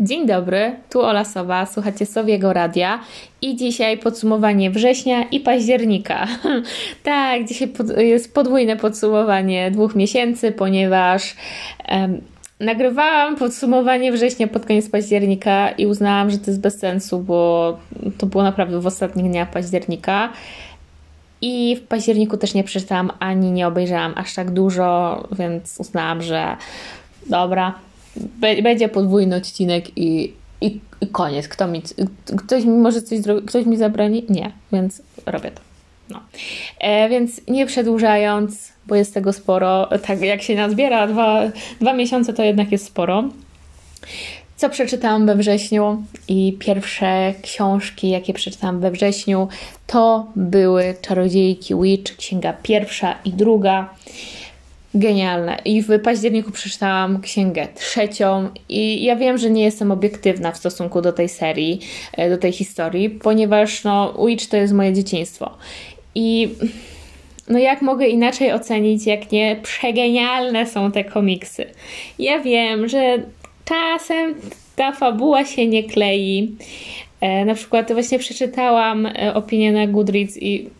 Dzień dobry, tu Ola Sowa, słuchacie Sowiego Radia i dzisiaj podsumowanie września i października. tak, dzisiaj pod, jest podwójne podsumowanie dwóch miesięcy, ponieważ um, nagrywałam podsumowanie września pod koniec października i uznałam, że to jest bez sensu, bo to było naprawdę w ostatnich dniach października. I w październiku też nie przeczytałam ani nie obejrzałam aż tak dużo, więc uznałam, że dobra, będzie podwójny odcinek i, i, i, koniec. Kto mi, ktoś mi może coś zrobić, ktoś mi zabroni? Nie, więc robię to. No. E, więc nie przedłużając, bo jest tego sporo, tak jak się nazbiera, dwa, dwa miesiące to jednak jest sporo. Co przeczytałam we wrześniu i pierwsze książki, jakie przeczytałam we wrześniu, to były Czarodziejki Witch, księga pierwsza i druga genialne. I w październiku przeczytałam księgę trzecią i ja wiem, że nie jestem obiektywna w stosunku do tej serii, e, do tej historii, ponieważ no, Witch to jest moje dzieciństwo. I no jak mogę inaczej ocenić, jak nie przegenialne są te komiksy. Ja wiem, że czasem ta fabuła się nie klei. E, na przykład właśnie przeczytałam e, opinię na Goodreads i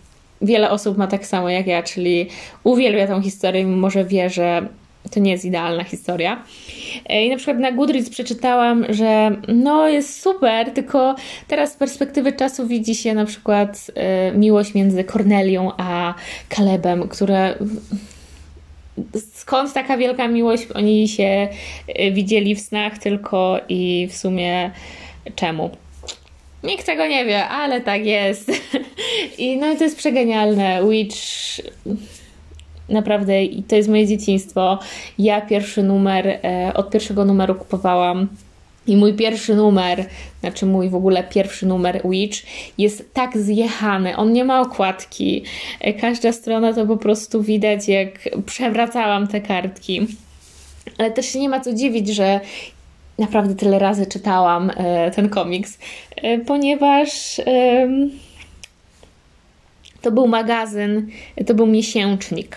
wiele osób ma tak samo jak ja, czyli uwielbia tą historię, mimo że wie, że to nie jest idealna historia. E, I na przykład na Goodreads przeczytałam, że no jest super, tylko teraz z perspektywy czasu widzi się na przykład y, miłość między Cornelią a Calebem, które skąd taka wielka miłość? Oni się e, widzieli w snach tylko i w sumie czemu? Nikt tego nie wie, ale tak jest. I no to jest przegenialne. Witch naprawdę to jest moje dzieciństwo. Ja pierwszy numer, e, od pierwszego numeru kupowałam i mój pierwszy numer, znaczy mój w ogóle pierwszy numer Witch jest tak zjechany. On nie ma okładki. E, każda strona to po prostu widać, jak przewracałam te kartki. Ale też się nie ma co dziwić, że naprawdę tyle razy czytałam e, ten komiks, e, ponieważ to był magazyn, to był miesięcznik.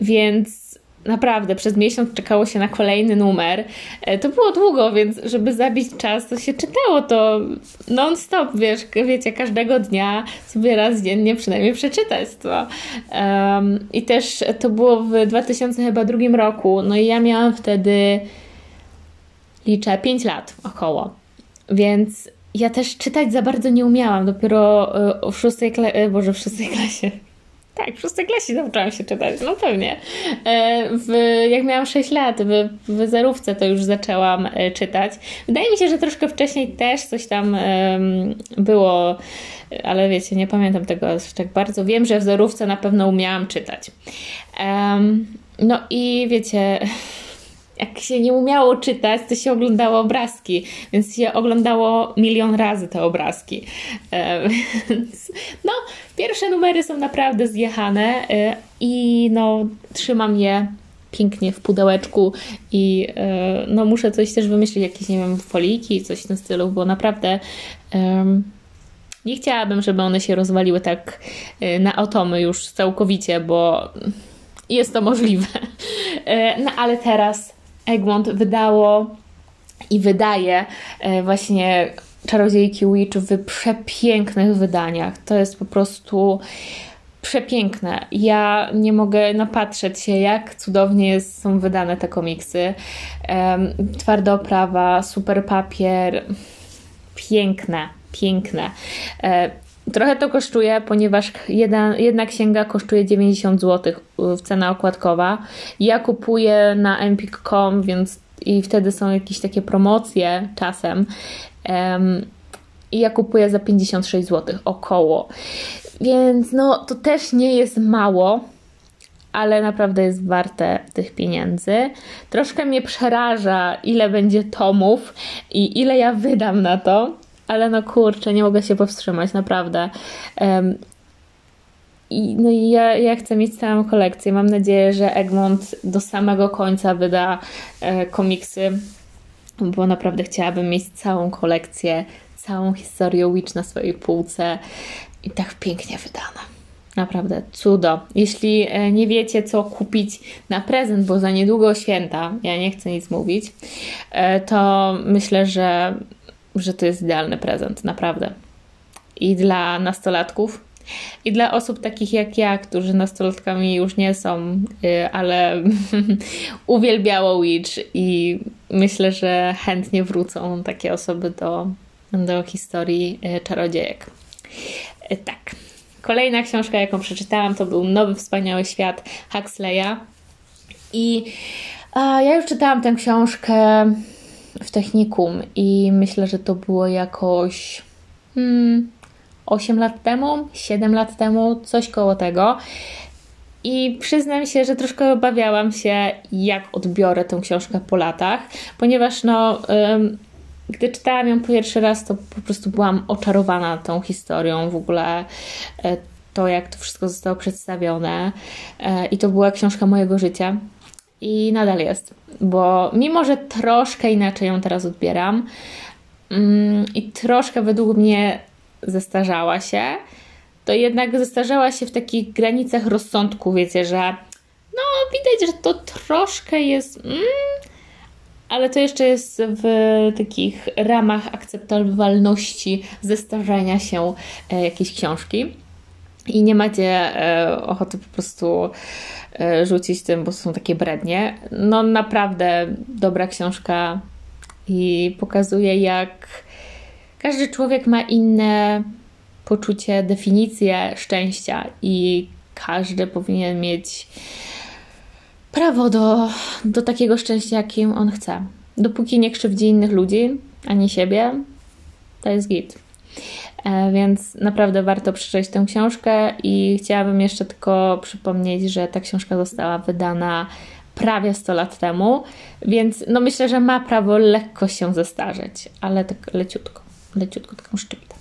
Więc naprawdę przez miesiąc czekało się na kolejny numer. E, to było długo, więc żeby zabić czas, to się czytało to non-stop, wiesz, wiecie, każdego dnia sobie raz dziennie przynajmniej przeczytać to. I też to było w 2002 roku, no i ja miałam wtedy liczę 5 lat około. Więc ja też czytać za bardzo nie umiałam. Dopiero e, w szóstej klasie, e, Boże, w szóstej klasie. Tak, w szóstej klasie nauczyłam się czytać, no pewnie. E, w, jak miałam 6 lat, w, w zerówce to już zaczęłam czytać. Wydaje mi się, że troszkę wcześniej też coś tam było, ale wiecie, nie pamiętam tego aż tak bardzo. Wiem, że w zerówce na pewno umiałam czytać. No i wiecie jak się nie umiało czytać, to się oglądało obrazki, więc się oglądało milion razy te obrazki. E, więc, no, pierwsze numery są naprawdę zjechane e, i no, trzymam je pięknie w pudełeczku i e, no, muszę coś też wymyślić, jakieś, nie wiem, foliki, coś w tym stylu, bo naprawdę nie chciałabym, żeby one się rozwaliły tak na atomy już całkowicie, bo jest to możliwe. No ale teraz Egmont wydało i wydaje e, właśnie Czarodziejki Witch w przepięknych wydaniach. To jest po prostu przepiękne. Ja nie mogę napatrzeć się, jak cudownie są wydane te komiksy. Um, twarda oprawa, super papier. Piękne, piękne. E, Trochę to kosztuje, ponieważ jedna, jedna księga kosztuje 90 zł w cena okładkowa. Ja kupuję na empik.com, więc i wtedy są jakieś takie promocje czasem. Um, I ja kupuję za 56 zł około. Więc no to też nie jest mało, ale naprawdę jest warte tych pieniędzy. Troszkę mnie przeraża, ile będzie tomów i ile ja wydam na to, ale no kurczę, nie mogę się powstrzymać, naprawdę. Um, i, no i ja, ja chcę mieć całą kolekcję. Mam nadzieję, że Egmont do samego końca wyda e, komiksy, bo naprawdę chciałabym mieć całą kolekcję, całą historię Witch na swojej półce i tak pięknie wydana. Naprawdę, cudo. Jeśli e, nie wiecie, co kupić na prezent, bo za niedługo święta, ja nie chcę nic mówić, e, to myślę, że, że to jest idealny prezent, naprawdę. I dla nastolatków, i dla osób takich jak ja, którzy nastolatkami już nie są, y, ale uwielbiało Witch i myślę, że chętnie wrócą takie osoby do, do historii y, czarodziejek. Y, tak. Kolejna książka, jaką przeczytałam, to był Nowy Wspaniały Świat Huxleya. I a, ja już czytałam tę książkę w technikum i myślę, że to było jakoś hmm, 8 lat temu, 7 lat temu, coś koło tego. I przyznam się, że troszkę obawiałam się, jak odbiorę tę książkę po latach, ponieważ no, gdy czytałam ją pierwszy raz, to po prostu byłam oczarowana tą historią, w ogóle e, to, jak to wszystko zostało przedstawione. E, I to była książka mojego życia. I nadal jest, bo mimo, że troszkę inaczej ją teraz odbieram mm, i troszkę według mnie zestarzała się, to jednak zestarzała się w takich granicach rozsądku, wiecie, że no widać, że to troszkę jest... Mm, ale to jeszcze jest w takich ramach akceptowalności zestarzenia się e, jakiejś książki. I nie macie e, ochoty po prostu e, rzucić tym, bo są takie brednie. No naprawdę dobra książka i pokazuje, jak każdy człowiek ma inne poczucie, definicję szczęścia i każdy powinien mieć prawo do, do takiego szczęścia, jakim on chce. Dopóki nie krzywdzi innych ludzi, ani siebie, to jest git. E, więc naprawdę warto przeczytać tę książkę i chciałabym jeszcze tylko przypomnieć, że ta książka została wydana prawie 100 lat temu, więc no myślę, że ma prawo lekko się zestarzeć, ale tak leciutko, leciutko taką szczyptę.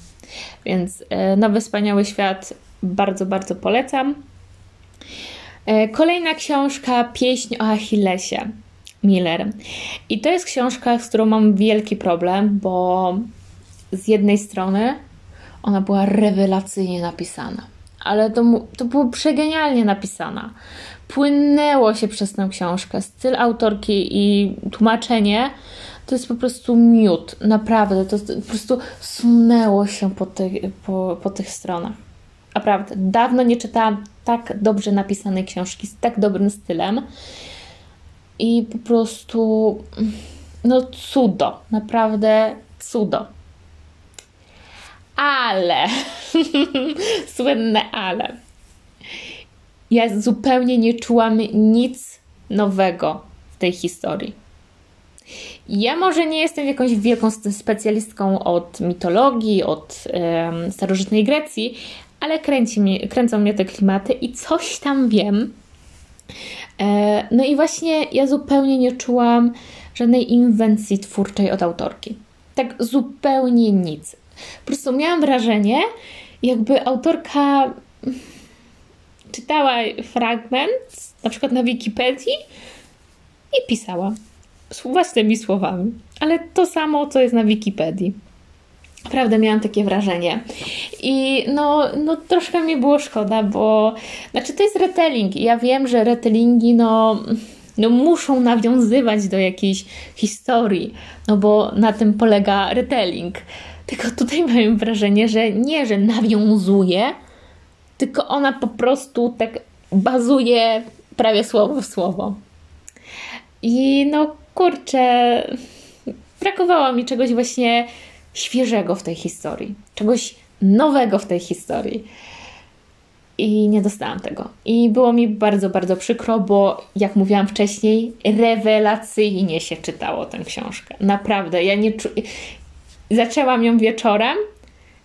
Więc e, Nowy Wspaniały Świat bardzo, bardzo polecam. E, kolejna książka Pieśń o Achillesie Miller. I to jest książka, z którą mam wielki problem, bo z jednej strony ona była rewelacyjnie napisana, ale to, to było przegenialnie napisana. Płynęło się przez tę książkę. Styl autorki i tłumaczenie to jest po prostu miód. Naprawdę, to po prostu sunęło się po, po, po tych stronach. Naprawdę, dawno nie czytałam tak dobrze napisanej książki z tak dobrym stylem. I po prostu, no cudo, naprawdę cudo. Ale, słynne ale. Ja zupełnie nie czułam nic nowego w tej historii. Ja może nie jestem jakąś wielką specjalistką od mitologii, od starożytnej Grecji, ale kręci mnie, kręcą mnie te klimaty i coś tam wiem. E, no i właśnie ja zupełnie nie czułam żadnej inwencji twórczej od autorki. Tak zupełnie nic. Po prostu miałam wrażenie, jakby autorka czytała fragment, na przykład na Wikipedii i pisała własnymi słowami. Ale to samo, co jest na Wikipedii. Naprawdę miałam takie wrażenie. I no, no troszkę mi było szkoda, bo znaczy to jest retelling. Ja wiem, że retellingi no, no muszą nawiązywać do jakiejś historii, no bo na tym polega retelling. Tylko tutaj mam wrażenie, że nie, że nawiązuje, tylko ona po prostu tak bazuje prawie słowo w słowo. I no kurczę, brakowało mi czegoś właśnie świeżego w tej historii, czegoś nowego w tej historii. I nie dostałam tego. I było mi bardzo, bardzo przykro, bo jak mówiłam wcześniej, rewelacyjnie się czytało tę książkę. Naprawdę. Ja nie czu... Zaczęłam ją wieczorem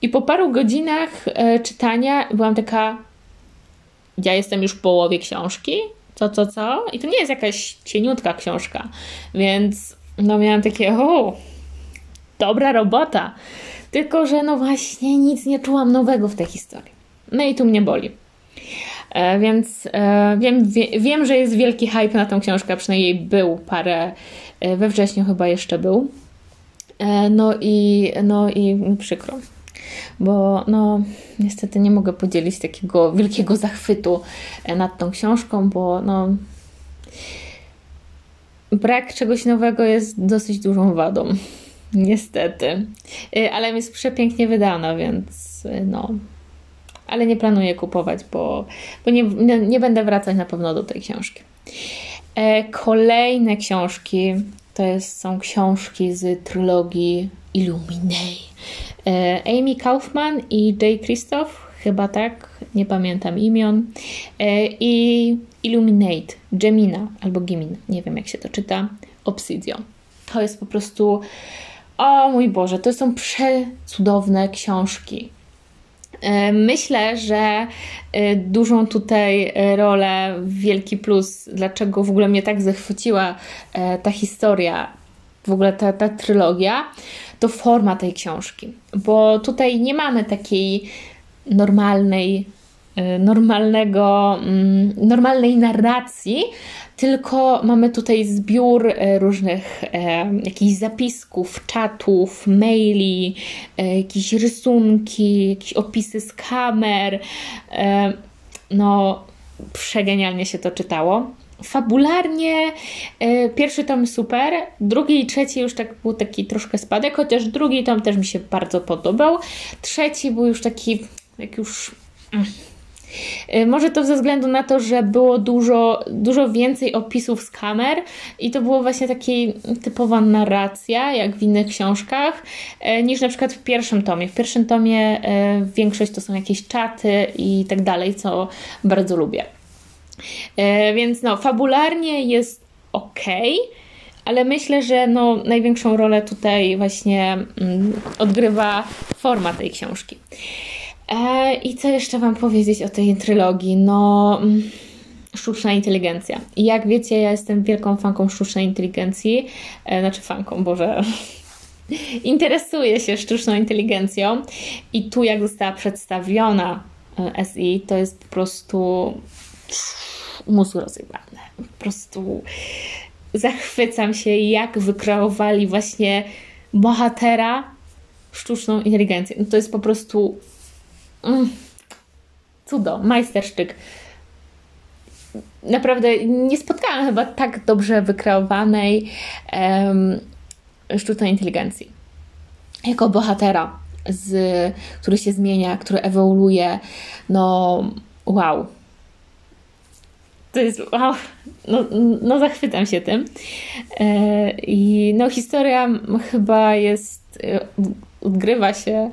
i po paru godzinach e, czytania byłam taka. Ja jestem już w połowie książki, co, co, co. I to nie jest jakaś cieniutka książka, więc no miałam takie, o, dobra robota. Tylko, że no właśnie nic nie czułam nowego w tej historii. No i tu mnie boli. E, więc e, wiem, wie, wiem, że jest wielki hype na tą książkę, przynajmniej był parę, e, we wrześniu chyba jeszcze był. E, no i, no i przykro. bo no niestety nie mogę podzielić takiego wielkiego zachwytu nad tą książką, bo no brak czegoś nowego jest dosyć dużą wadą. Niestety. Y, ale jest przepięknie wydana, więc no. Ale nie planuję kupować, bo, bo nie, nie, będę wracać na pewno do tej książki. E, kolejne książki to jest, są książki z trylogii Illuminate. E, Amy Kaufman i Jay Christoph, chyba tak, nie pamiętam imion. E, I Illuminate, Gemina albo Gimin, nie wiem jak się to czyta, Obsidian. To jest po prostu, o mój Boże, to są przecudowne książki. E, myślę, że e, dużą tutaj rolę, wielki plus, dlaczego w ogóle mnie tak zachwyciła e, ta historia, w ogóle ta, ta trylogia, to forma tej książki. Bo tutaj nie mamy takiej normalnej normalnego, mm, normalnej narracji, tylko mamy tutaj zbiór y, różnych e, jakichś zapisków, czatów, maili, e, jakieś rysunki, jakieś opisy z kamer. E, no, przegenialnie się to czytało. Fabularnie e, pierwszy tom super, drugi i trzeci już tak był taki troszkę spadek, chociaż drugi tom też mi się bardzo podobał. Trzeci był już taki, jak już. Y, może to ze względu na to, że było dużo, dużo więcej opisów z kamer i to było właśnie taka typowa narracja, jak w innych książkach, y, niż na przykład w pierwszym tomie. W pierwszym tomie y, większość to są jakieś czaty i tak dalej, co bardzo lubię. Więc no, fabularnie jest ok, ale myślę, że no, największą rolę tutaj właśnie mm, odgrywa forma tej książki. E, I co jeszcze Wam powiedzieć o tej trylogii? No, mm, sztuczna inteligencja. Jak wiecie, ja jestem wielką fanką sztucznej inteligencji. E, znaczy fanką, Boże. Interesuję się sztuczną inteligencją i tu jak została przedstawiona e, SI, to jest po prostu mózg rozjebany. Po prostu zachwycam się, jak wykreowali właśnie bohatera sztuczną inteligencję. No to jest po prostu Mm. Cudo, majstersztyk. Naprawdę nie spotkałam chyba tak dobrze wykreowanej um, sztucznej inteligencji. Jako bohatera, z, który się zmienia, który ewoluuje. No, wow. To jest, wow, no, no zachwycam się tym. E, I no historia chyba jest odgrywa się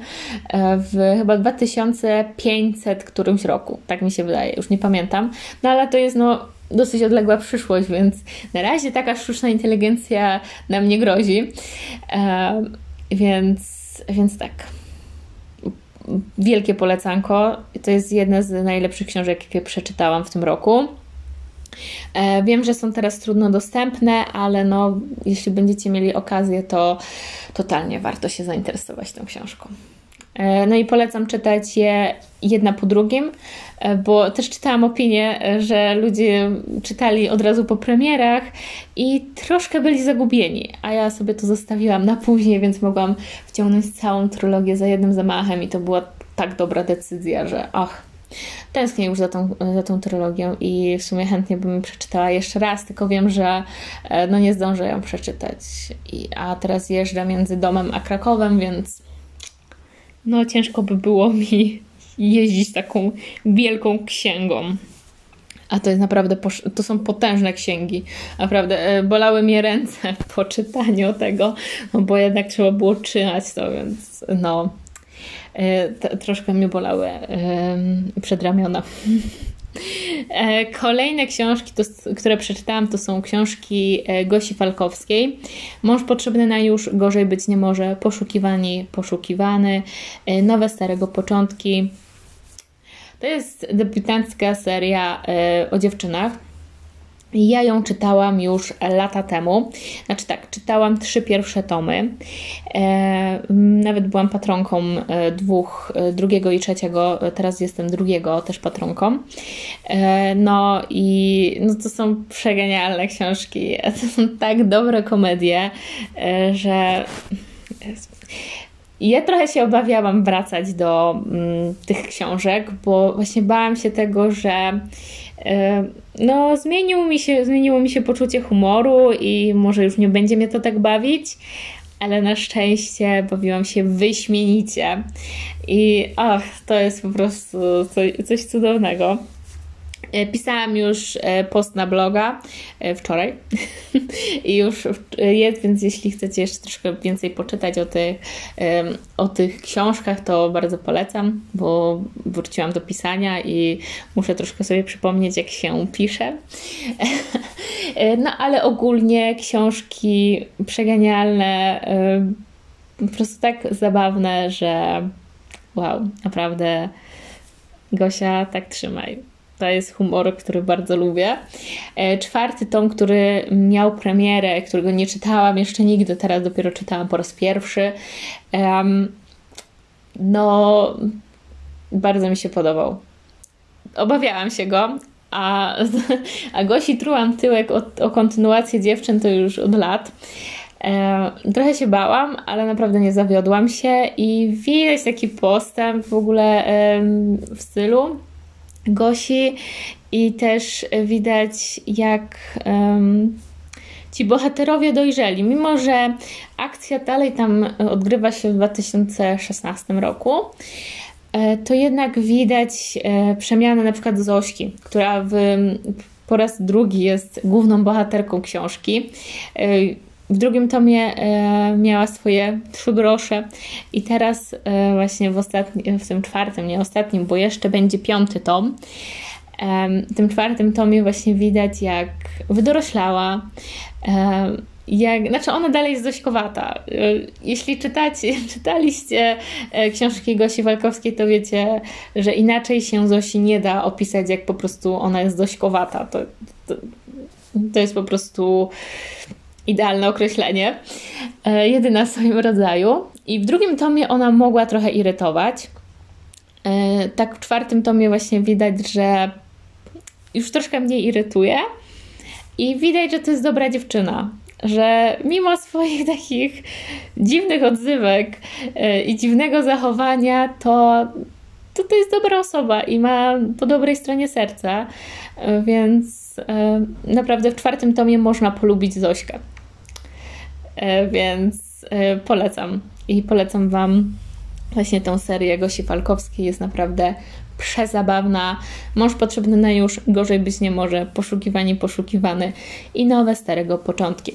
e, w chyba 2500 którymś roku, tak mi się wydaje, już nie pamiętam, no ale to jest no dosyć odległa przyszłość, więc na razie taka sztuczna inteligencja nam nie grozi, e, więc, więc tak. Wielkie polecanko. To jest jedna z najlepszych książek, jakie przeczytałam w tym roku. E, wiem, że są teraz trudno dostępne, ale no, jeśli będziecie mieli okazję, to totalnie warto się zainteresować tą książką. E, no i polecam czytać je jedna po drugim, e, bo też czytałam opinię, że ludzie czytali od razu po premierach i troszkę byli zagubieni, a ja sobie to zostawiłam na później, więc mogłam wciągnąć całą trylogię za jednym zamachem i to była tak dobra decyzja, że ach, Tęsknię już za tą, za tą trylogią i w sumie chętnie bym przeczytała jeszcze raz, tylko wiem, że e, no nie zdążę ją przeczytać. I, a teraz jeżdżę między domem a Krakowem, więc no ciężko by było mi jeździć taką wielką księgą. A to jest naprawdę, to są potężne księgi. Naprawdę e, bolały mnie ręce po czytaniu tego, no bo jednak trzeba było trzymać to, więc no troszkę mnie bolały przedramiona. E, kolejne książki, to, które przeczytałam, to są książki e, Gosi Falkowskiej. Mąż potrzebny na już, gorzej być nie może, poszukiwani, poszukiwany, nowe starego początki. To jest debiutancka seria o dziewczynach. Ja ją czytałam już lata temu. Znaczy tak, czytałam trzy pierwsze tomy. E, nawet byłam patronką e, dwóch, e, drugiego i trzeciego. Teraz jestem drugiego też patronką. E, no i no to są przegenialne książki. To są tak dobre komedie, e, że ja trochę się obawiałam wracać do mm, tych książek, bo właśnie bałam się tego, że no, zmieniło mi, się, zmieniło mi się poczucie humoru i może już nie będzie mnie to tak bawić, ale na szczęście bawiłam się wyśmienicie. I ach, to jest po prostu coś, coś cudownego. E, pisałam już e, post na bloga e, wczoraj i już jest, więc jeśli chcecie jeszcze troszkę więcej poczytać o tych, o tych książkach, to bardzo polecam, bo wróciłam do pisania i muszę troszkę sobie przypomnieć, jak się pisze. No ale ogólnie książki przeganialne, po prostu tak zabawne, że wow, naprawdę Gosia, tak trzymaj. To jest humor, który bardzo lubię. E, czwarty tom, który miał premierę, którego nie czytałam jeszcze nigdy, teraz dopiero czytałam po raz pierwszy. No, bardzo mi się podobał. Obawiałam się go, a, a Gosi trułam tyłek o, o kontynuację dziewczyn to już od lat. E, trochę się bałam, ale naprawdę nie zawiodłam się i widać taki postęp w ogóle e, w stylu. Gosi i też widać jak um, ci bohaterowie dojrzeli. Mimo, że akcja dalej tam odgrywa się w 2016 roku, e, to jednak widać e, przemianę na przykład Zośki, która w, po raz drugi jest główną bohaterką książki. W drugim tomie e, miała swoje trzy grosze i teraz e, właśnie w, ostatnim, w tym czwartym, nie ostatnim, bo jeszcze będzie piąty tom. W tym czwartym tomie właśnie widać, jak wydoroślała, jak, znaczy ona dalej jest dośkowata. E, jeśli czytacie, czytaliście książki Gosi Walkowskiej, to wiecie, że inaczej się Zosi nie da opisać, jak po prostu ona jest dośkowata. To, to, to jest po prostu idealne określenie, e, jedyna w swoim rodzaju. I w drugim tomie ona mogła trochę irytować. E, tak w czwartym tomie właśnie widać, że już troszkę mnie irytuje i widać, że to jest dobra dziewczyna. Że mimo swoich takich dziwnych odzywek e, i dziwnego zachowania, to, to to jest dobra osoba i ma po dobrej stronie serca, więc naprawdę w czwartym tomie można polubić Zośkę. E, więc e, polecam. I polecam Wam właśnie tą serię Gosi Falkowskiej. Jest naprawdę przezabawna. Mąż potrzebny na już, gorzej być nie może. Poszukiwani, poszukiwany i nowe starego początki.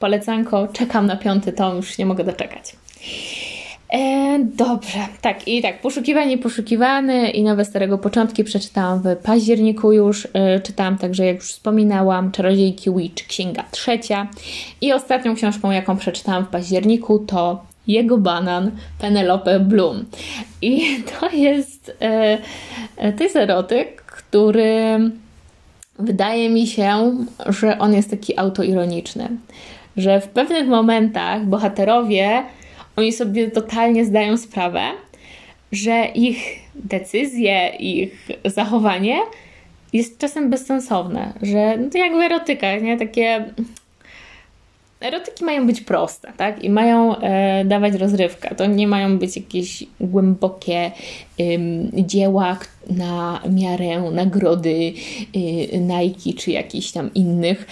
Polecanko, czekam na piąty tom, już nie mogę doczekać. E, dobrze, tak i tak, poszukiwanie, poszukiwany i nowe starego początki przeczytałam w październiku już. E, czytałam także, jak już wspominałam, Czarodziejki Witch, księga trzecia. I ostatnią książką, jaką przeczytałam w październiku, to jego banan Penelope Bloom. I to jest, e, e to jest erotyk, który wydaje mi się, że on jest taki autoironiczny. Że w pewnych momentach bohaterowie oni sobie totalnie zdają sprawę, że ich decyzje, ich zachowanie jest czasem bezsensowne, że no to jak w erotykach, nie? Takie erotyki mają być proste, tak? I mają e, dawać rozrywkę. To nie mają być jakieś głębokie dzieła na miarę nagrody y, Nike czy jakichś tam innych.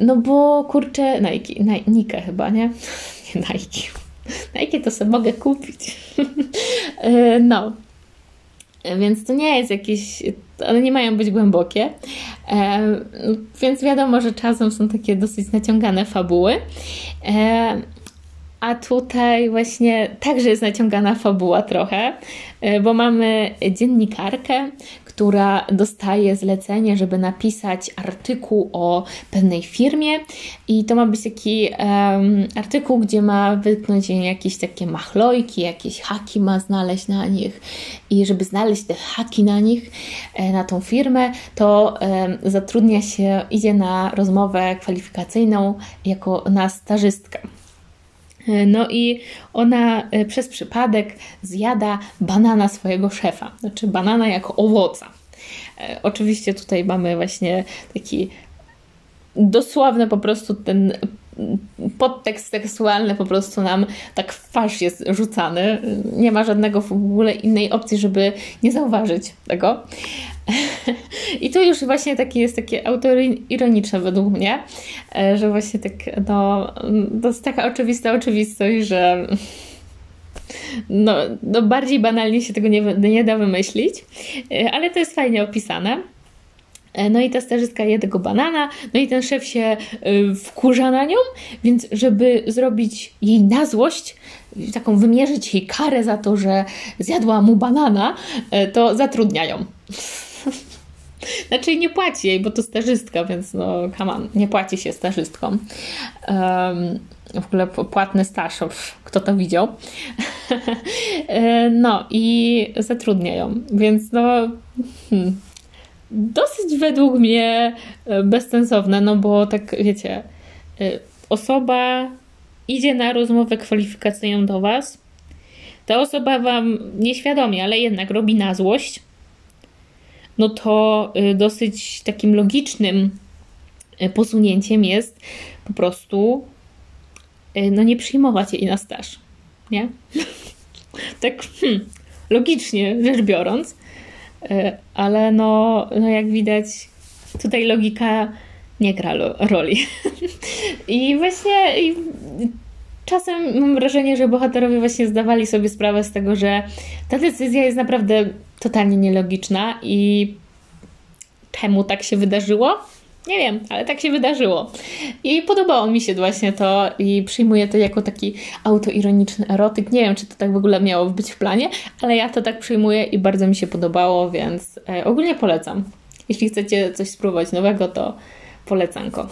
No bo kurczę, Nike, Nike chyba, nie? Nie Nike. Na jakie to sobie mogę kupić? E, no. Więc to nie jest jakieś, one nie mają być głębokie, e, więc wiadomo, że czasem są takie dosyć naciągane fabuły. E, a tutaj właśnie także jest naciągana fabuła trochę, bo mamy dziennikarkę, która dostaje zlecenie, żeby napisać artykuł o pewnej firmie i to ma być taki um, artykuł, gdzie ma wytknąć jakieś takie machlojki, jakieś haki ma znaleźć na nich i żeby znaleźć te haki na nich, e, na tą firmę, to um, zatrudnia się, idzie na rozmowę kwalifikacyjną jako na stażystkę. E, no i ona e, przez przypadek zjada banana swojego szefa, znaczy banana jako owoca. E, oczywiście tutaj mamy właśnie taki dosłowny po prostu ten podtekst seksualny po prostu nam tak w twarz jest rzucany. Nie ma żadnego w ogóle innej opcji, żeby nie zauważyć tego. I to już właśnie takie jest takie autoironiczne według mnie, e, że właśnie tak, no, to jest taka oczywista oczywistość, że no, no bardziej banalnie się tego nie, nie da wymyślić, e, ale to jest fajnie opisane. E, no i ta starzystka je tego banana, no i ten szef się wkurza na nią, więc żeby zrobić jej na złość, taką wymierzyć jej karę za to, że zjadła mu banana, to zatrudniają. Znaczy nie płaci jej, bo to stażystka, więc no come on, nie płaci się stażystkom. Um, w ogóle płatny staż, kto to widział. E, no i zatrudniają, więc no hmm, dosyć według mnie e, bezsensowne, no bo tak wiecie, e, osoba idzie na rozmowę kwalifikacyjną do Was, ta osoba Wam nieświadomie, ale jednak robi na złość, no to y, dosyć takim logicznym posunięciem jest po prostu no nie przyjmować jej na staż, nie? tak hmm, logicznie rzecz biorąc, ale no, no jak widać tutaj logika nie gra roli. I właśnie i czasem mam wrażenie, że bohaterowie właśnie zdawali sobie sprawę z tego, że ta decyzja jest naprawdę totalnie nielogiczna i czemu tak się wydarzyło? Nie wiem, ale tak się wydarzyło. I podobało mi się właśnie to i przyjmuję to jako taki autoironiczny erotyk. Nie wiem, czy to tak w ogóle miało być w planie, ale ja to tak przyjmuję i bardzo mi się podobało, więc e, ogólnie polecam. Jeśli chcecie coś spróbować nowego, to polecanko.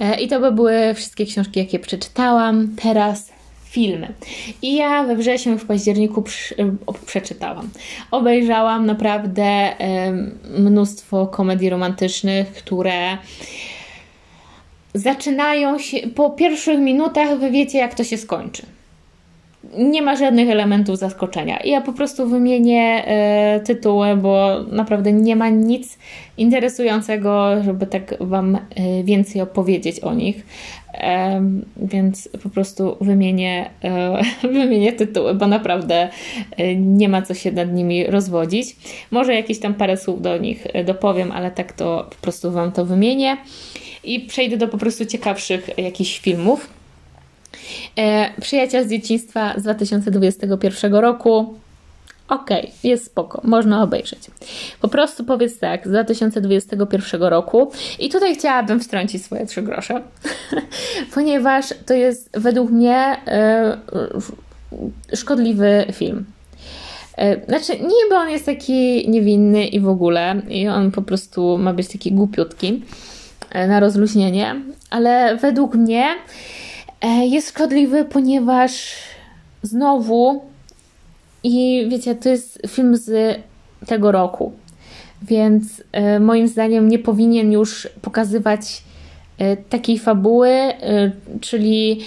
E, I to by były wszystkie książki, jakie przeczytałam. Teraz filmy. I ja we wrześniu, w październiku przeczytałam. Obejrzałam naprawdę mnóstwo komedii romantycznych, które zaczynają się po pierwszych minutach, wy wiecie, jak to się skończy nie ma żadnych elementów zaskoczenia. Ja po prostu wymienię e, tytuły, bo naprawdę nie ma nic interesującego, żeby tak Wam e, więcej opowiedzieć o nich. Więc po prostu wymienię, e, wymienię tytuły, bo naprawdę e, nie ma co się nad nimi rozwodzić. Może jakieś tam parę słów do nich e, dopowiem, ale tak to po prostu Wam to wymienię. I przejdę do po prostu ciekawszych jakichś filmów. Przyjaciel z dzieciństwa z 2021 roku. Okej, okay, jest spoko, można obejrzeć. Po prostu powiedz tak, z 2021 roku i tutaj chciałabym wtrącić swoje trzy grosze, ponieważ to jest według mnie e, szkodliwy film. E, znaczy, niby on jest taki niewinny i w ogóle, i on po prostu ma być taki głupiutki e, na rozluźnienie, ale według mnie jest szkodliwy, ponieważ znowu i wiecie, to jest film z tego roku, więc e, moim zdaniem nie powinien już pokazywać E, takiej fabuły, e, czyli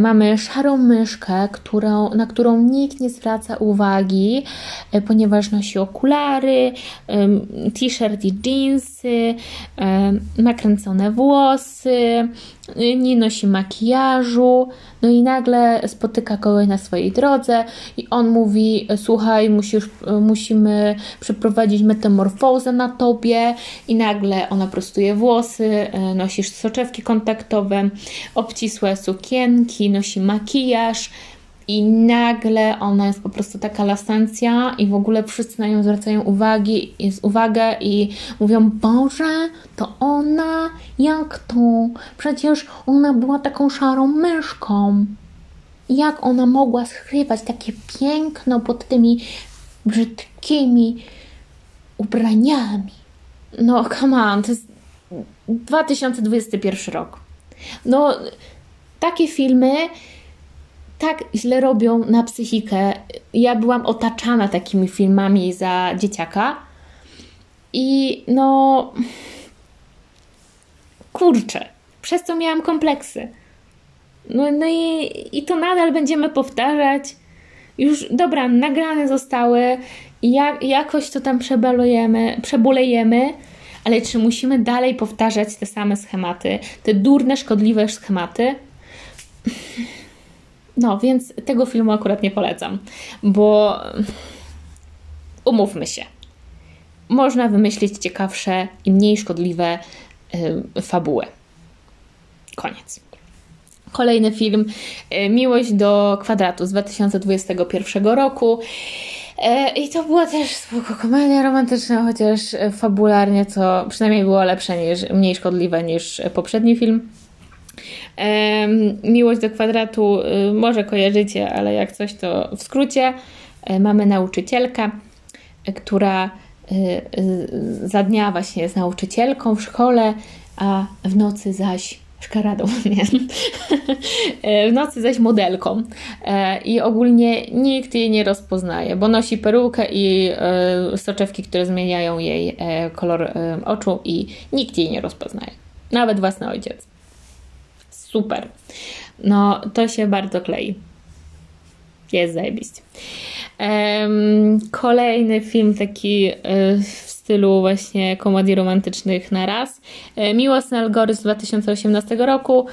mamy szarą myszkę, którą, na którą nikt nie zwraca uwagi, ponieważ nosi okulary, t-shirt i jeansy, nakręcone włosy, nie nosi makijażu, no i nagle spotyka kogoś na swojej drodze i on mówi: Słuchaj, musisz, musimy przeprowadzić metamorfozę na tobie, i nagle ona prostuje włosy, nosisz soczewki kontaktowe, obcisłe sukienki, nosi makijaż. I nagle ona jest po prostu taka lasencja i w ogóle wszyscy na nią zwracają uwagi, jest uwagę i mówią, Boże, to ona? Jak to? Przecież ona była taką szarą myszką. Jak ona mogła skrywać takie piękno pod tymi brzydkimi ubraniami? No, come on, to jest 2021 rok. No, takie filmy tak źle robią na psychikę. Ja byłam otaczana takimi filmami za dzieciaka i no kurczę, przez to miałam kompleksy. No, no i, i to nadal będziemy powtarzać. Już dobra, nagrane zostały, jak, jakoś to tam przebalujemy, przebolejemy, ale czy musimy dalej powtarzać te same schematy, te durne, szkodliwe schematy? No, więc tego filmu akurat nie polecam, bo umówmy się. Można wymyślić ciekawsze i mniej szkodliwe y, fabuły. Koniec. Kolejny film y, Miłość do kwadratu z 2021 roku. Y, I to była też spoko komedia romantyczna, chociaż fabularnie to przynajmniej było lepsze niż, mniej szkodliwe niż poprzedni film. Miłość do kwadratu y, może kojarzycie, ale jak coś to w skrócie. E, mamy nauczycielkę, która y, za dnia właśnie jest nauczycielką w szkole, a w nocy zaś szkaradą, nie. E, w nocy zaś modelką. E, I ogólnie nikt jej nie rozpoznaje, bo nosi perukę i soczewki, które zmieniają jej kolor oczu i nikt jej nie rozpoznaje. Nawet własny ojciec super. No, to się bardzo klei. Jest zajebiście. Um, kolejny film taki y, w stylu właśnie komedii romantycznych na raz. E, Miłosny algorytm z 2018 roku.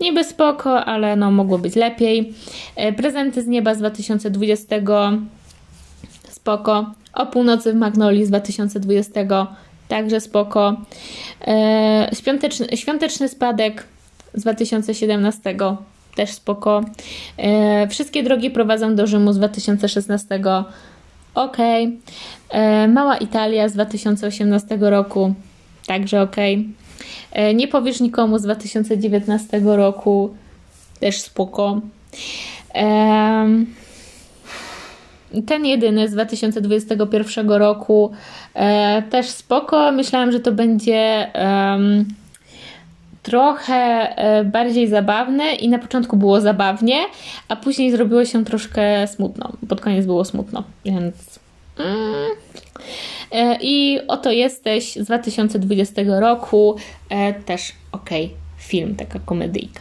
Niby spoko, ale no mogło być lepiej. E, Prezenty z nieba z 2020 spoko. O północy w Magnolii z 2020 także spoko. E, świąteczny, świąteczny spadek z 2017 też spoko. E, wszystkie drogi prowadzą do Rzymu z 2016. Ok. E, Mała Italia z 2018 roku. Także ok. E, nie powiesz nikomu z 2019 roku. Też spoko. E, ten jedyny z 2021 roku e, też spoko. Myślałam, że to będzie trochę e, bardziej zabawne i na początku było zabawnie, a później zrobiło się troszkę smutno. Pod koniec było smutno, więc. Mm. E, I oto jesteś z 2020 roku. E, też ok, film, taka komedyjka.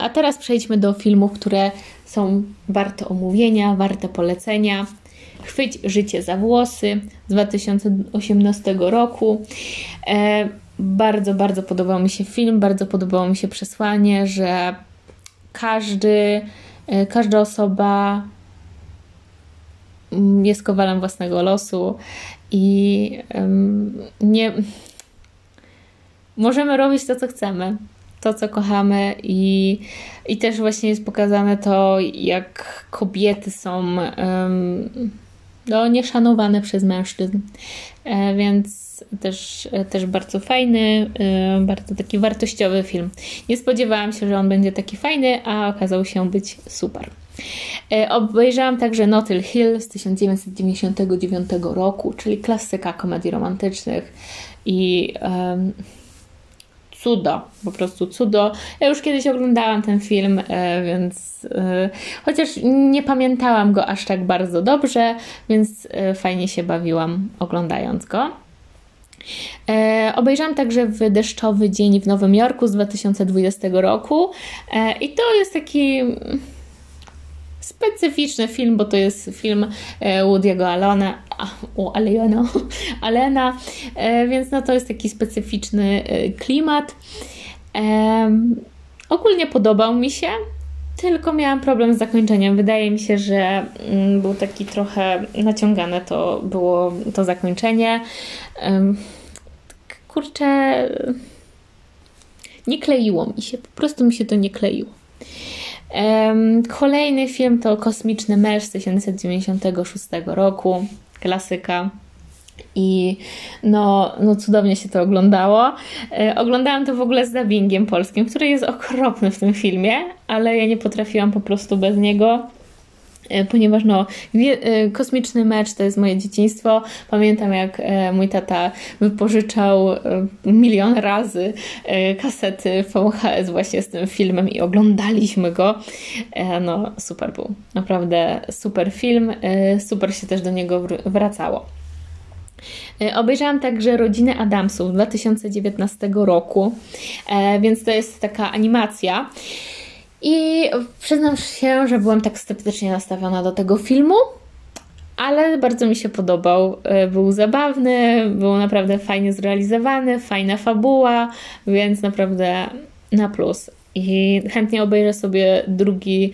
A teraz przejdźmy do filmów, które są warte omówienia, warte polecenia. Chwyć życie za włosy z 2018 roku. Bardzo, bardzo podobał mi się film, bardzo podobało mi się przesłanie, że każdy, e, każda osoba mm, jest kowalem własnego losu i nie możemy robić to, co chcemy, to, co kochamy i, i też właśnie jest pokazane to, jak kobiety są no, nieszanowane przez mężczyzn, e, więc też, też bardzo fajny, y, bardzo taki wartościowy film. Nie spodziewałam się, że on będzie taki fajny, a okazał się być super. Y, obejrzałam także Notting Hill z 1999 roku, czyli klasyka komedii romantycznych i um, cudo, po prostu cudo. Ja już kiedyś oglądałam ten film, e, więc e, chociaż nie pamiętałam go aż tak bardzo dobrze, więc e, fajnie się bawiłam oglądając go. E, obejrzałam także w Deszczowy Dzień w Nowym Jorku z 2020 roku e, i to jest taki specyficzny film, bo to jest film e, Woody'ego Alona, u Alena, Alena, e, więc no to jest taki specyficzny e, klimat. E, ogólnie podobał mi się, tylko miałam problem z zakończeniem. Wydaje mi się, że mm, był taki trochę naciągane to było to zakończenie. Kurczę, nie kleiło mi się, po prostu mi się to nie kleiło. Kolejny film to Kosmiczny Męż z 1996 roku, klasyka. I no, no cudownie się to oglądało. E, oglądałam to w ogóle z dubbingiem polskim, który jest okropny w tym filmie, ale ja nie potrafiłam po prostu bez niego. E, ponieważ no, e, kosmiczny mecz to jest moje dzieciństwo. Pamiętam, jak e, mój tata wypożyczał milion razy kasety VHS właśnie z tym filmem i oglądaliśmy go. No, super był. Naprawdę super film. Super się też do niego wracało. Obejrzałam także Rodzinę Adamsów 2019 roku, więc to jest taka animacja. I przyznam się, że byłam tak sceptycznie nastawiona do tego filmu, ale bardzo mi się podobał. E, był zabawny, był naprawdę fajnie zrealizowany, fajna fabuła, więc naprawdę na plus. I chętnie obejrzę sobie drugi,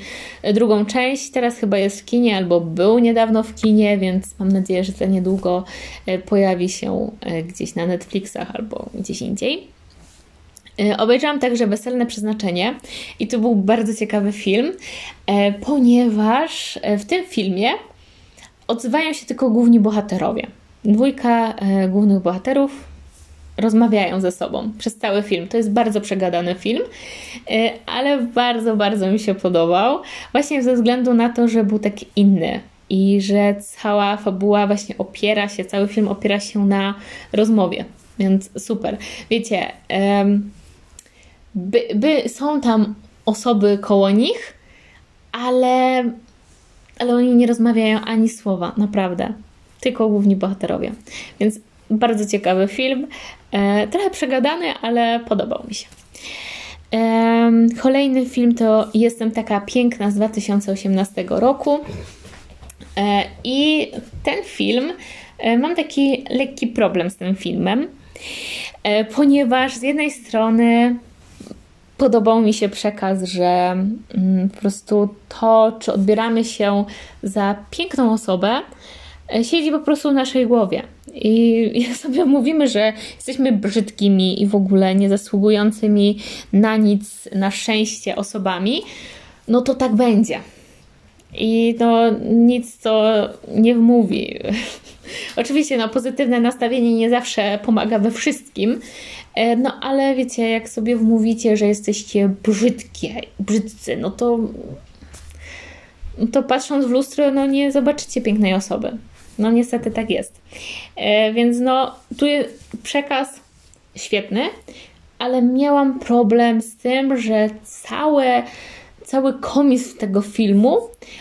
drugą część. Teraz chyba jest w kinie, albo był niedawno w kinie, więc mam nadzieję, że za niedługo e, pojawi się e, gdzieś na Netflixach albo gdzieś indziej. Obejrzałam także Weselne Przeznaczenie i to był bardzo ciekawy film, ponieważ w tym filmie odzywają się tylko główni bohaterowie. Dwójka e, głównych bohaterów rozmawiają ze sobą przez cały film. To jest bardzo przegadany film, e, ale bardzo, bardzo mi się podobał. Właśnie ze względu na to, że był taki inny i że cała fabuła właśnie opiera się, cały film opiera się na rozmowie. Więc super. Wiecie, by, by są tam osoby koło nich, ale ale oni nie rozmawiają ani słowa, naprawdę. Tylko główni bohaterowie. Więc bardzo ciekawy film. E, trochę przegadany, ale podobał mi się. E, kolejny film to Jestem taka piękna z 2018 roku. E, I ten film, e, mam taki lekki problem z tym filmem, e, ponieważ z jednej strony podobał mi się przekaz, że mm, po prostu to, czy odbieramy się za piękną osobę, e, siedzi po prostu w naszej głowie. I sobie mówimy, że jesteśmy brzydkimi i w ogóle niezasługującymi na nic, na szczęście osobami, no to tak będzie. I to nic to nie wmówi. Oczywiście, no, pozytywne nastawienie nie zawsze pomaga we wszystkim, no ale wiecie, jak sobie wmówicie, że jesteście brzydkie, brzydcy, no to, to patrząc w lustro, no nie zobaczycie pięknej osoby. No niestety tak jest. E, więc no tu jest przekaz świetny, ale miałam problem z tym, że całe, cały komis tego filmu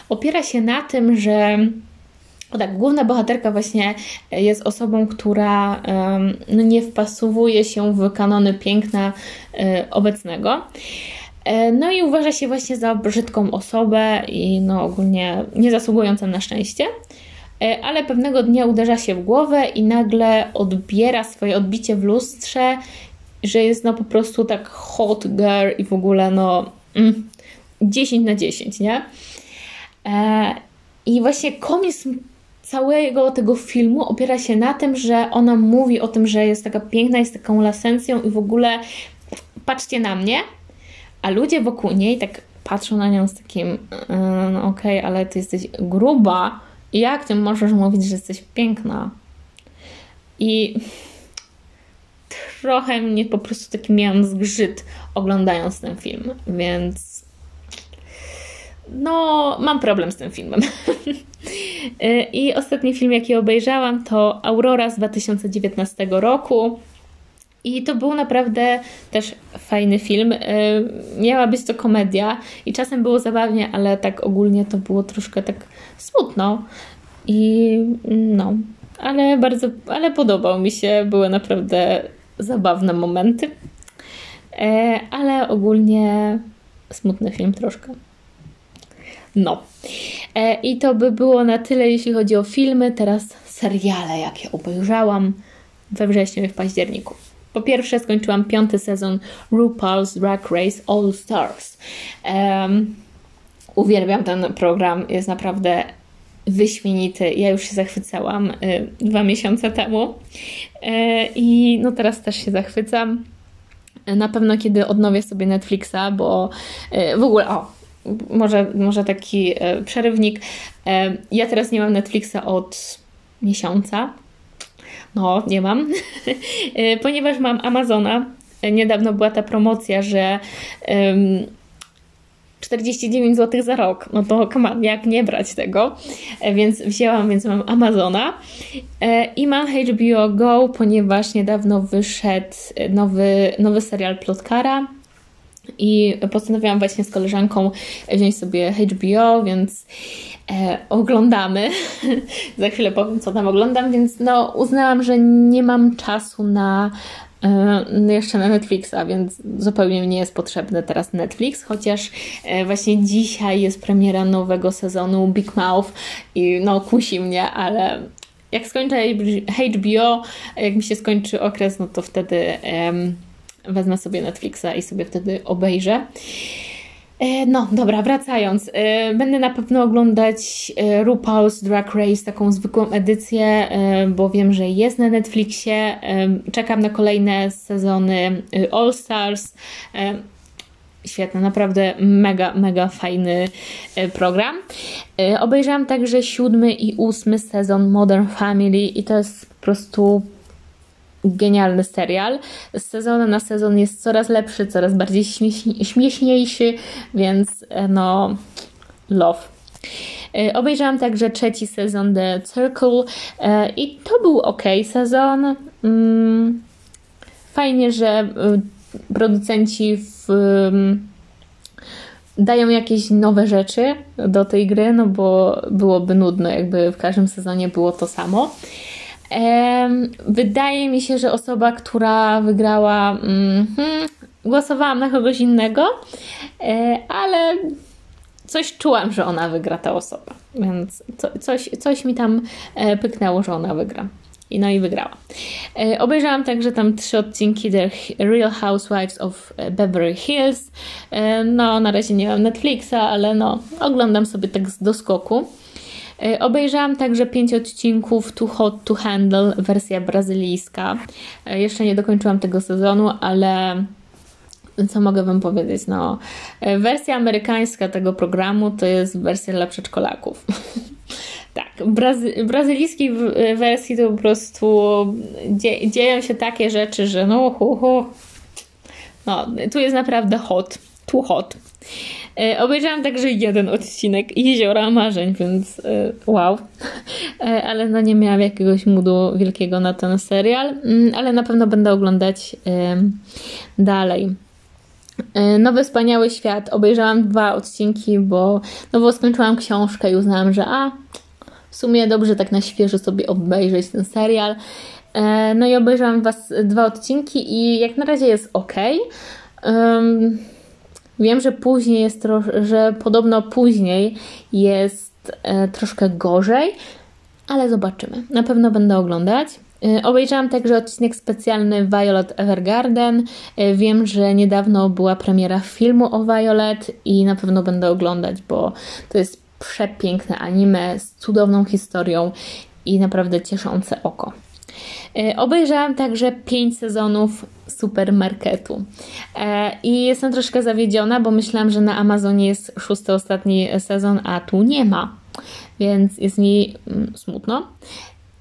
opiera się na tym, że tak, główna bohaterka właśnie jest osobą, która no, nie wpasowuje się w kanony piękna e, obecnego. E, no i uważa się właśnie za brzydką osobę i no ogólnie niezasługującą na szczęście. E, ale pewnego dnia uderza się w głowę i nagle odbiera swoje odbicie w lustrze, że jest no po prostu tak hot girl i w ogóle no mm, 10 na 10, nie? I właśnie komiks całego tego filmu opiera się na tym, że ona mówi o tym, że jest taka piękna, jest taką lasencją i w ogóle patrzcie na mnie, a ludzie wokół niej tak patrzą na nią z takim yy, no okej, okay, ale ty jesteś gruba jak ty możesz mówić, że jesteś piękna? I trochę mnie po prostu taki miałam zgrzyt oglądając ten film, więc no, mam problem z tym filmem. Y, I ostatni film, jaki obejrzałam, to Aurora z 2019 roku. I to był naprawdę też fajny film. Y, miała być to komedia i czasem było zabawnie, ale tak ogólnie to było troszkę tak smutno. I no, ale bardzo, ale podobał mi się. Były naprawdę zabawne momenty. Y, ale ogólnie smutny film troszkę. No. E, I to by było na tyle, jeśli chodzi o filmy. Teraz seriale, jakie obejrzałam we wrześniu i w październiku. Po pierwsze, skończyłam piąty sezon RuPaul's Drag Race All Stars. Um, uwielbiam ten program, jest naprawdę wyśmienity. Ja już się zachwycałam y, dwa miesiące temu y, i no teraz też się zachwycam. Na pewno kiedy odnowię sobie Netflixa, bo y, w ogóle, o, może, może taki e, przerywnik. E, ja teraz nie mam Netflixa od miesiąca. No, nie mam, e, ponieważ mam Amazona. Niedawno była ta promocja, że 49 zł za rok. No to come jak nie brać tego? Więc wzięłam, więc mam Amazona i mam HBO Go, ponieważ niedawno wyszedł nowy, nowy serial Plotkara i postanowiłam właśnie z koleżanką wziąć sobie HBO, więc e, oglądamy. Za chwilę powiem, co tam oglądam, więc no, uznałam, że nie mam czasu na e, jeszcze na Netflixa, więc zupełnie mi nie jest potrzebny teraz Netflix, chociaż e, właśnie dzisiaj jest premiera nowego sezonu Big Mouth i no kusi mnie, ale jak skończę HBO, jak mi się skończy okres, no to wtedy um, wezmę sobie Netflixa i sobie wtedy obejrzę. E, no, dobra, wracając. E, będę na pewno oglądać e, RuPaul's Drag Race, taką zwykłą edycję, bo wiem, że jest na Netflixie. Czekam na kolejne sezony All Stars. Świetne, naprawdę mega, mega fajny program. Obejrzałam także siódmy i ósmy sezon Modern Family i to jest po prostu genialny serial. Z sezonu na sezon jest coraz lepszy, coraz bardziej śmieszniejszy, więc e, no, love. E, obejrzałam także trzeci sezon The Circle e, i to był ok sezon. Mm, fajnie, że producenci w, mm, dają jakieś nowe rzeczy do tej gry, no bo byłoby nudno, jakby w każdym sezonie było to samo. Wydaje mi się, że osoba, która wygrała, mm, głosowałam na kogoś innego, e, ale coś czułam, że ona wygra ta osoba, więc coś, coś mi tam e, pyknęło, że ona wygra. I no i wygrała. E, obejrzałam także tam trzy odcinki The Real Housewives of Beverly Hills. no, na razie nie mam Netflixa, ale no, oglądam sobie tak z doskoku. E, obejrzałam także pięć odcinków Too Hot to Handle, wersja brazylijska. E, jeszcze nie dokończyłam tego sezonu, ale co mogę Wam powiedzieć? No, e, wersja amerykańska tego programu to jest wersja dla przedszkolaków. tak, brazy brazylijskiej wersji to po prostu dzie dzieją się takie rzeczy, że no, hu, hu. no, tu jest naprawdę hot, too hot. E, obejrzałam także jeden odcinek Jeziora Marzeń, więc e, wow. E, ale no nie miałam jakiegoś moodu wielkiego na ten serial, mm, ale na pewno będę oglądać dalej. Nowy Wspaniały Świat. Obejrzałam dwa odcinki, bo, no bo skończyłam książkę i uznałam, że a, w sumie dobrze tak na świeżo sobie obejrzeć ten serial. No i obejrzałam was, dwa odcinki i jak na razie jest ok. Um, Wiem, że później jest że podobno później jest e, troszkę gorzej, ale zobaczymy. Na pewno będę oglądać. E, obejrzałam także odcinek specjalny Violet Evergarden. E, wiem, że niedawno była premiera filmu o Violet i na pewno będę oglądać, bo to jest przepiękne anime z cudowną historią i naprawdę cieszące oko. E, obejrzałam także pięć sezonów supermarketu. E, I jestem troszkę zawiedziona, bo myślałam, że na Amazonie jest szósty ostatni sezon, a tu nie ma. Więc jest mi mm, smutno.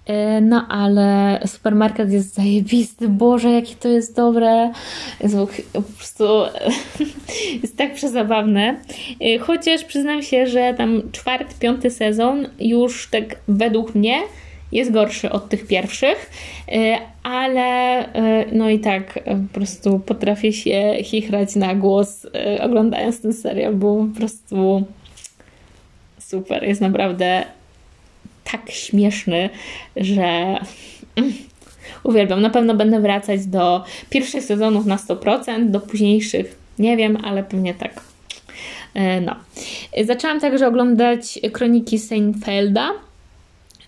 E, no, ale supermarket jest zajebisty. Boże, jakie to jest dobre. Jest po prostu jest tak przezabawne. Chociaż przyznam się, że tam czwarty, piąty sezon już tak według mnie jest gorszy od tych pierwszych, y, ale y, no i tak y, po prostu potrafię się chichrać na głos oglądając ten serial, bo po prostu super, jest naprawdę tak śmieszny, że uwielbiam. Na pewno będę wracać do pierwszych sezonów na 100%, do późniejszych nie wiem, ale pewnie tak. No. Zaczęłam także oglądać kroniki Seinfelda.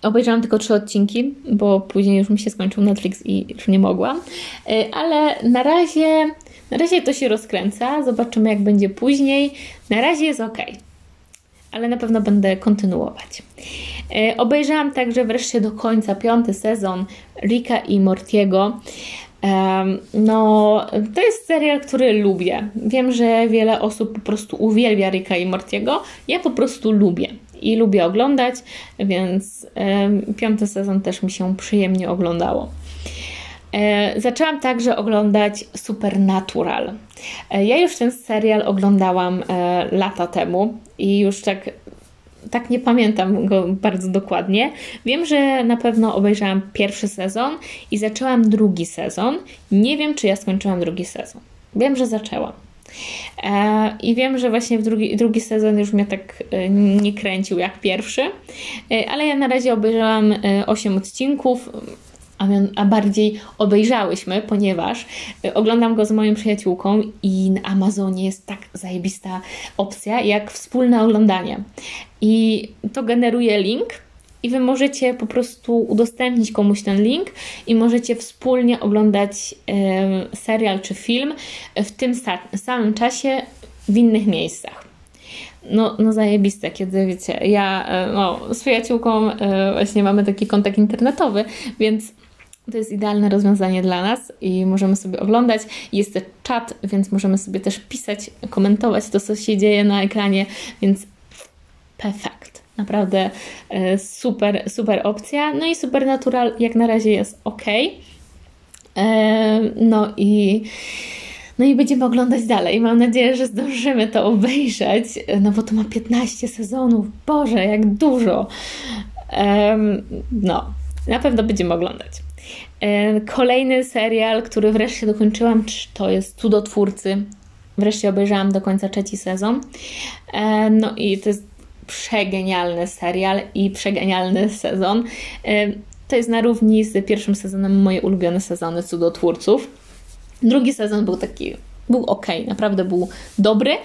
Obejrzałam tylko trzy odcinki, bo później już mi się skończył Netflix i już nie mogłam. E, ale na razie, na razie to się rozkręca. Zobaczymy, jak będzie później. Na razie jest ok, ale na pewno będę kontynuować. E, obejrzałam także wreszcie do końca piąty sezon Rika i Mortiego. No, to jest serial, który lubię. Wiem, że wiele osób po prostu uwielbia Rika i Mortiego. Ja po prostu lubię i lubię oglądać, więc piąty sezon też mi się przyjemnie oglądało. E, zaczęłam także oglądać Supernatural. E, ja już ten serial oglądałam e, lata temu i już tak, tak nie pamiętam go bardzo dokładnie. Wiem, że na pewno obejrzałam pierwszy sezon i zaczęłam drugi sezon. Nie wiem, czy ja skończyłam drugi sezon. Wiem, że zaczęłam. E, I wiem, że właśnie w drugi, drugi sezon już mnie tak e, nie kręcił jak pierwszy, e, ale ja na razie obejrzałam 8 odcinków. a, a bardziej obejrzałyśmy, ponieważ oglądam go z moją przyjaciółką i na Amazonie jest tak zajebista opcja jak wspólne oglądanie. I to generuje link i Wy możecie po prostu udostępnić komuś ten link i możecie wspólnie oglądać y, serial czy film w tym samym czasie w innych miejscach. No, no zajebiste, kiedy wiecie, ja e, no, z przyjaciółką e, właśnie mamy taki kontakt internetowy, więc to jest idealne rozwiązanie dla nas i możemy sobie oglądać. Jest też czat, więc możemy sobie też pisać, komentować to, co się dzieje na ekranie, więc perfekt. Naprawdę e, super, super opcja. No i Supernatural jak na razie jest ok. No i no i będziemy oglądać dalej. Mam nadzieję, że zdążymy to obejrzeć, no bo to ma 15 sezonów. Boże, jak dużo. No, na pewno będziemy oglądać. Kolejny serial, który wreszcie dokończyłam, to jest Cudotwórcy. Wreszcie obejrzałam do końca trzeci sezon. No i to jest przegenialny serial i przegenialny sezon. To jest na równi z pierwszym sezonem moje ulubione sezony Cudotwórców. Drugi sezon był taki, był ok, naprawdę był dobry,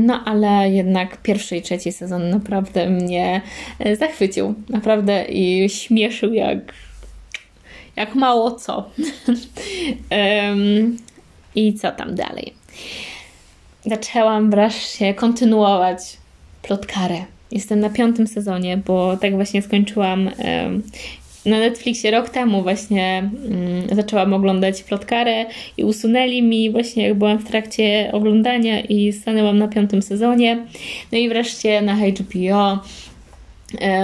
no ale jednak pierwszy i trzeci sezon naprawdę mnie e, zachwycił. Naprawdę i śmieszył jak, jak mało co. I co tam dalej? Zaczęłam wreszcie kontynuować plotkarę. Jestem na piątym sezonie, bo tak właśnie skończyłam na Netflixie rok temu właśnie mm, zaczęłam oglądać plotkarę i usunęli mi właśnie jak byłam w trakcie oglądania i stanęłam na piątym sezonie. No i wreszcie na HBO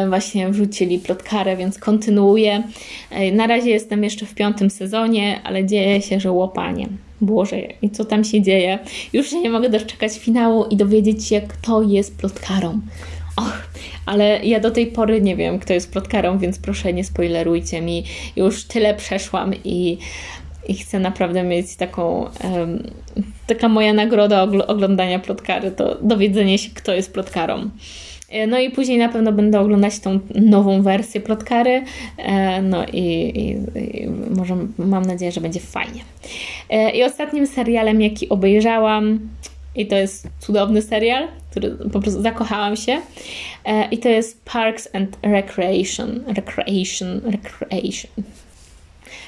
właśnie wrzucili plotkarę, więc kontynuuję. E, na razie jestem jeszcze w piątym sezonie, ale dzieje się, że łopanie. Boże, i co tam się dzieje? Już się nie mogę doczekać finału i dowiedzieć się, kto jest plotkarą. Och, ale ja do tej pory nie wiem, kto jest plotkarą, więc proszę nie spoilerujcie mi. Już tyle przeszłam i, i chcę naprawdę mieć taką, um, taka moja nagroda oglądania plotkary, to dowiedzenie się, kto jest plotkarą. E, no i później na pewno będę oglądać tą nową wersję plotkary. E, no i, i, i, może mam nadzieję, że będzie fajnie. E, I ostatnim serialem, jaki obejrzałam, i to jest cudowny serial, który po prostu zakochałam się. I to jest Parks and Recreation. Recreation, Recreation.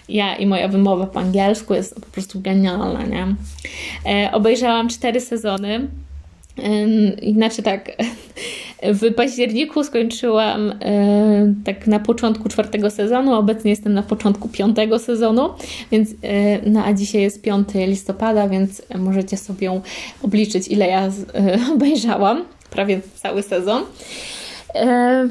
Ja i moja wymowa po angielsku jest po prostu genialna, nie? Obejrzałam cztery sezony znaczy tak, w październiku skończyłam e, tak na początku czwartego sezonu, obecnie jestem na początku piątego sezonu, więc e, no a dzisiaj jest 5 listopada, więc możecie sobie obliczyć ile ja e, obejrzałam, prawie cały sezon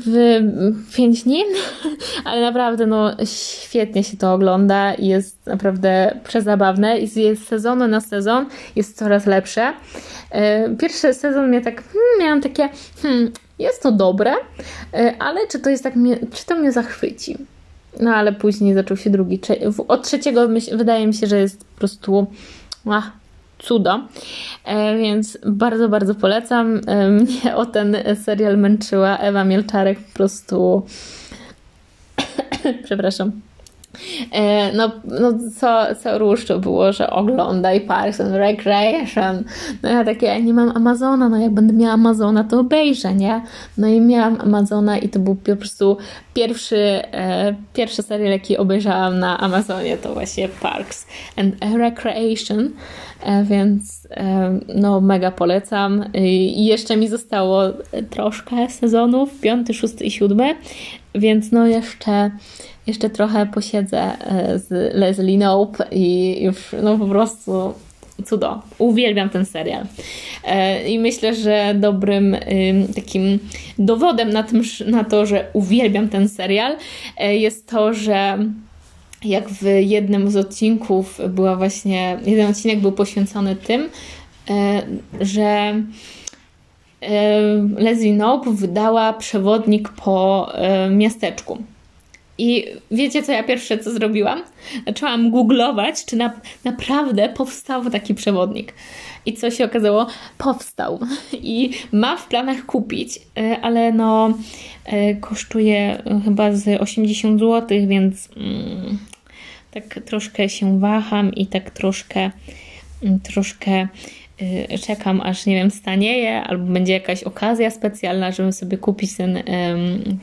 w 5 dni, ale naprawdę no, świetnie się to ogląda i jest naprawdę przezabawne i z sezonu na sezon jest coraz lepsze. E, pierwszy sezon mnie tak, hmm, miałam takie, hmm, jest to dobre, e, ale czy to jest tak, czy to mnie zachwyci? No ale później zaczął się drugi, od trzeciego wydaje mi się, że jest po prostu ach, cudo. E, więc bardzo, bardzo polecam. Mnie o ten serial męczyła Ewa Mielczarek po prostu. Przepraszam E, no, no co, co róż to było, że oglądaj Parks and Recreation. No ja takie, ja nie mam Amazona, no jak będę miała Amazona, to obejrzę, nie? No i miałam Amazona i to był po prostu pierwszy, e, pierwszy serial, jaki obejrzałam na Amazonie, to właśnie Parks and Recreation, e, więc e, no mega polecam. I jeszcze mi zostało troszkę sezonów, piąty, szósty i siódmy, więc no jeszcze jeszcze trochę posiedzę e, z Leslie Knope i już no po prostu cudo. Uwielbiam ten serial. E, I myślę, że dobrym takim dowodem na, tym, na to, że uwielbiam ten serial e, jest to, że jak w jednym z odcinków była właśnie, jeden odcinek był poświęcony tym, że Leslie Knope wydała przewodnik po miasteczku. I wiecie, co ja pierwsze co zrobiłam? Zaczęłam googlować, czy na, naprawdę powstał taki przewodnik. I co się okazało? Powstał. I mam w planach kupić, e, ale no e, kosztuje chyba z 80 zł, więc mm, tak troszkę się waham i tak troszkę, mm, troszkę czekam, aż nie wiem, stanieje, albo będzie jakaś okazja specjalna, żeby sobie kupić ten,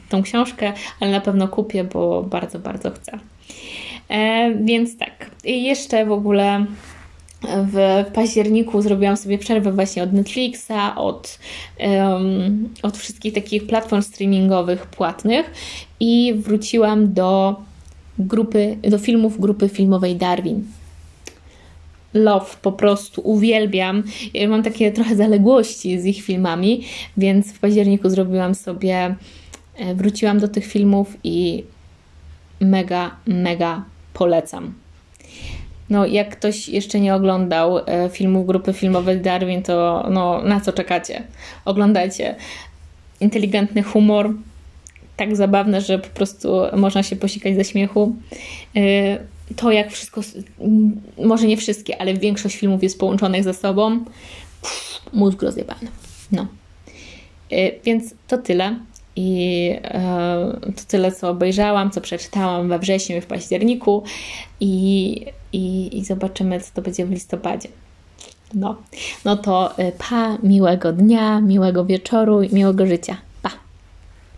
tą książkę, ale na pewno kupię, bo bardzo, bardzo chcę. E, więc tak, i jeszcze w ogóle w październiku zrobiłam sobie przerwę właśnie od Netflixa, od, um, od wszystkich takich platform streamingowych płatnych i wróciłam do grupy, do filmów grupy filmowej Darwin. Love, po prostu uwielbiam. Ja mam takie trochę zaległości z ich filmami, więc w październiku zrobiłam sobie, e, wróciłam do tych filmów i mega, mega polecam. No, jak ktoś jeszcze nie oglądał e, filmów grupy filmowej Darwin, to no, na co czekacie? Oglądajcie. Inteligentny humor, tak zabawne, że po prostu można się posikać ze śmiechu. E, to jak wszystko, może nie wszystkie, ale większość filmów jest połączonych ze sobą. Pff, mózg rozjebany. No. E, więc to tyle. I to tyle, co obejrzałam, co przeczytałam we wrześniu i w październiku. I i, i zobaczymy, co to będzie w listopadzie. No, no to y, pa, miłego dnia, miłego wieczoru i miłego życia.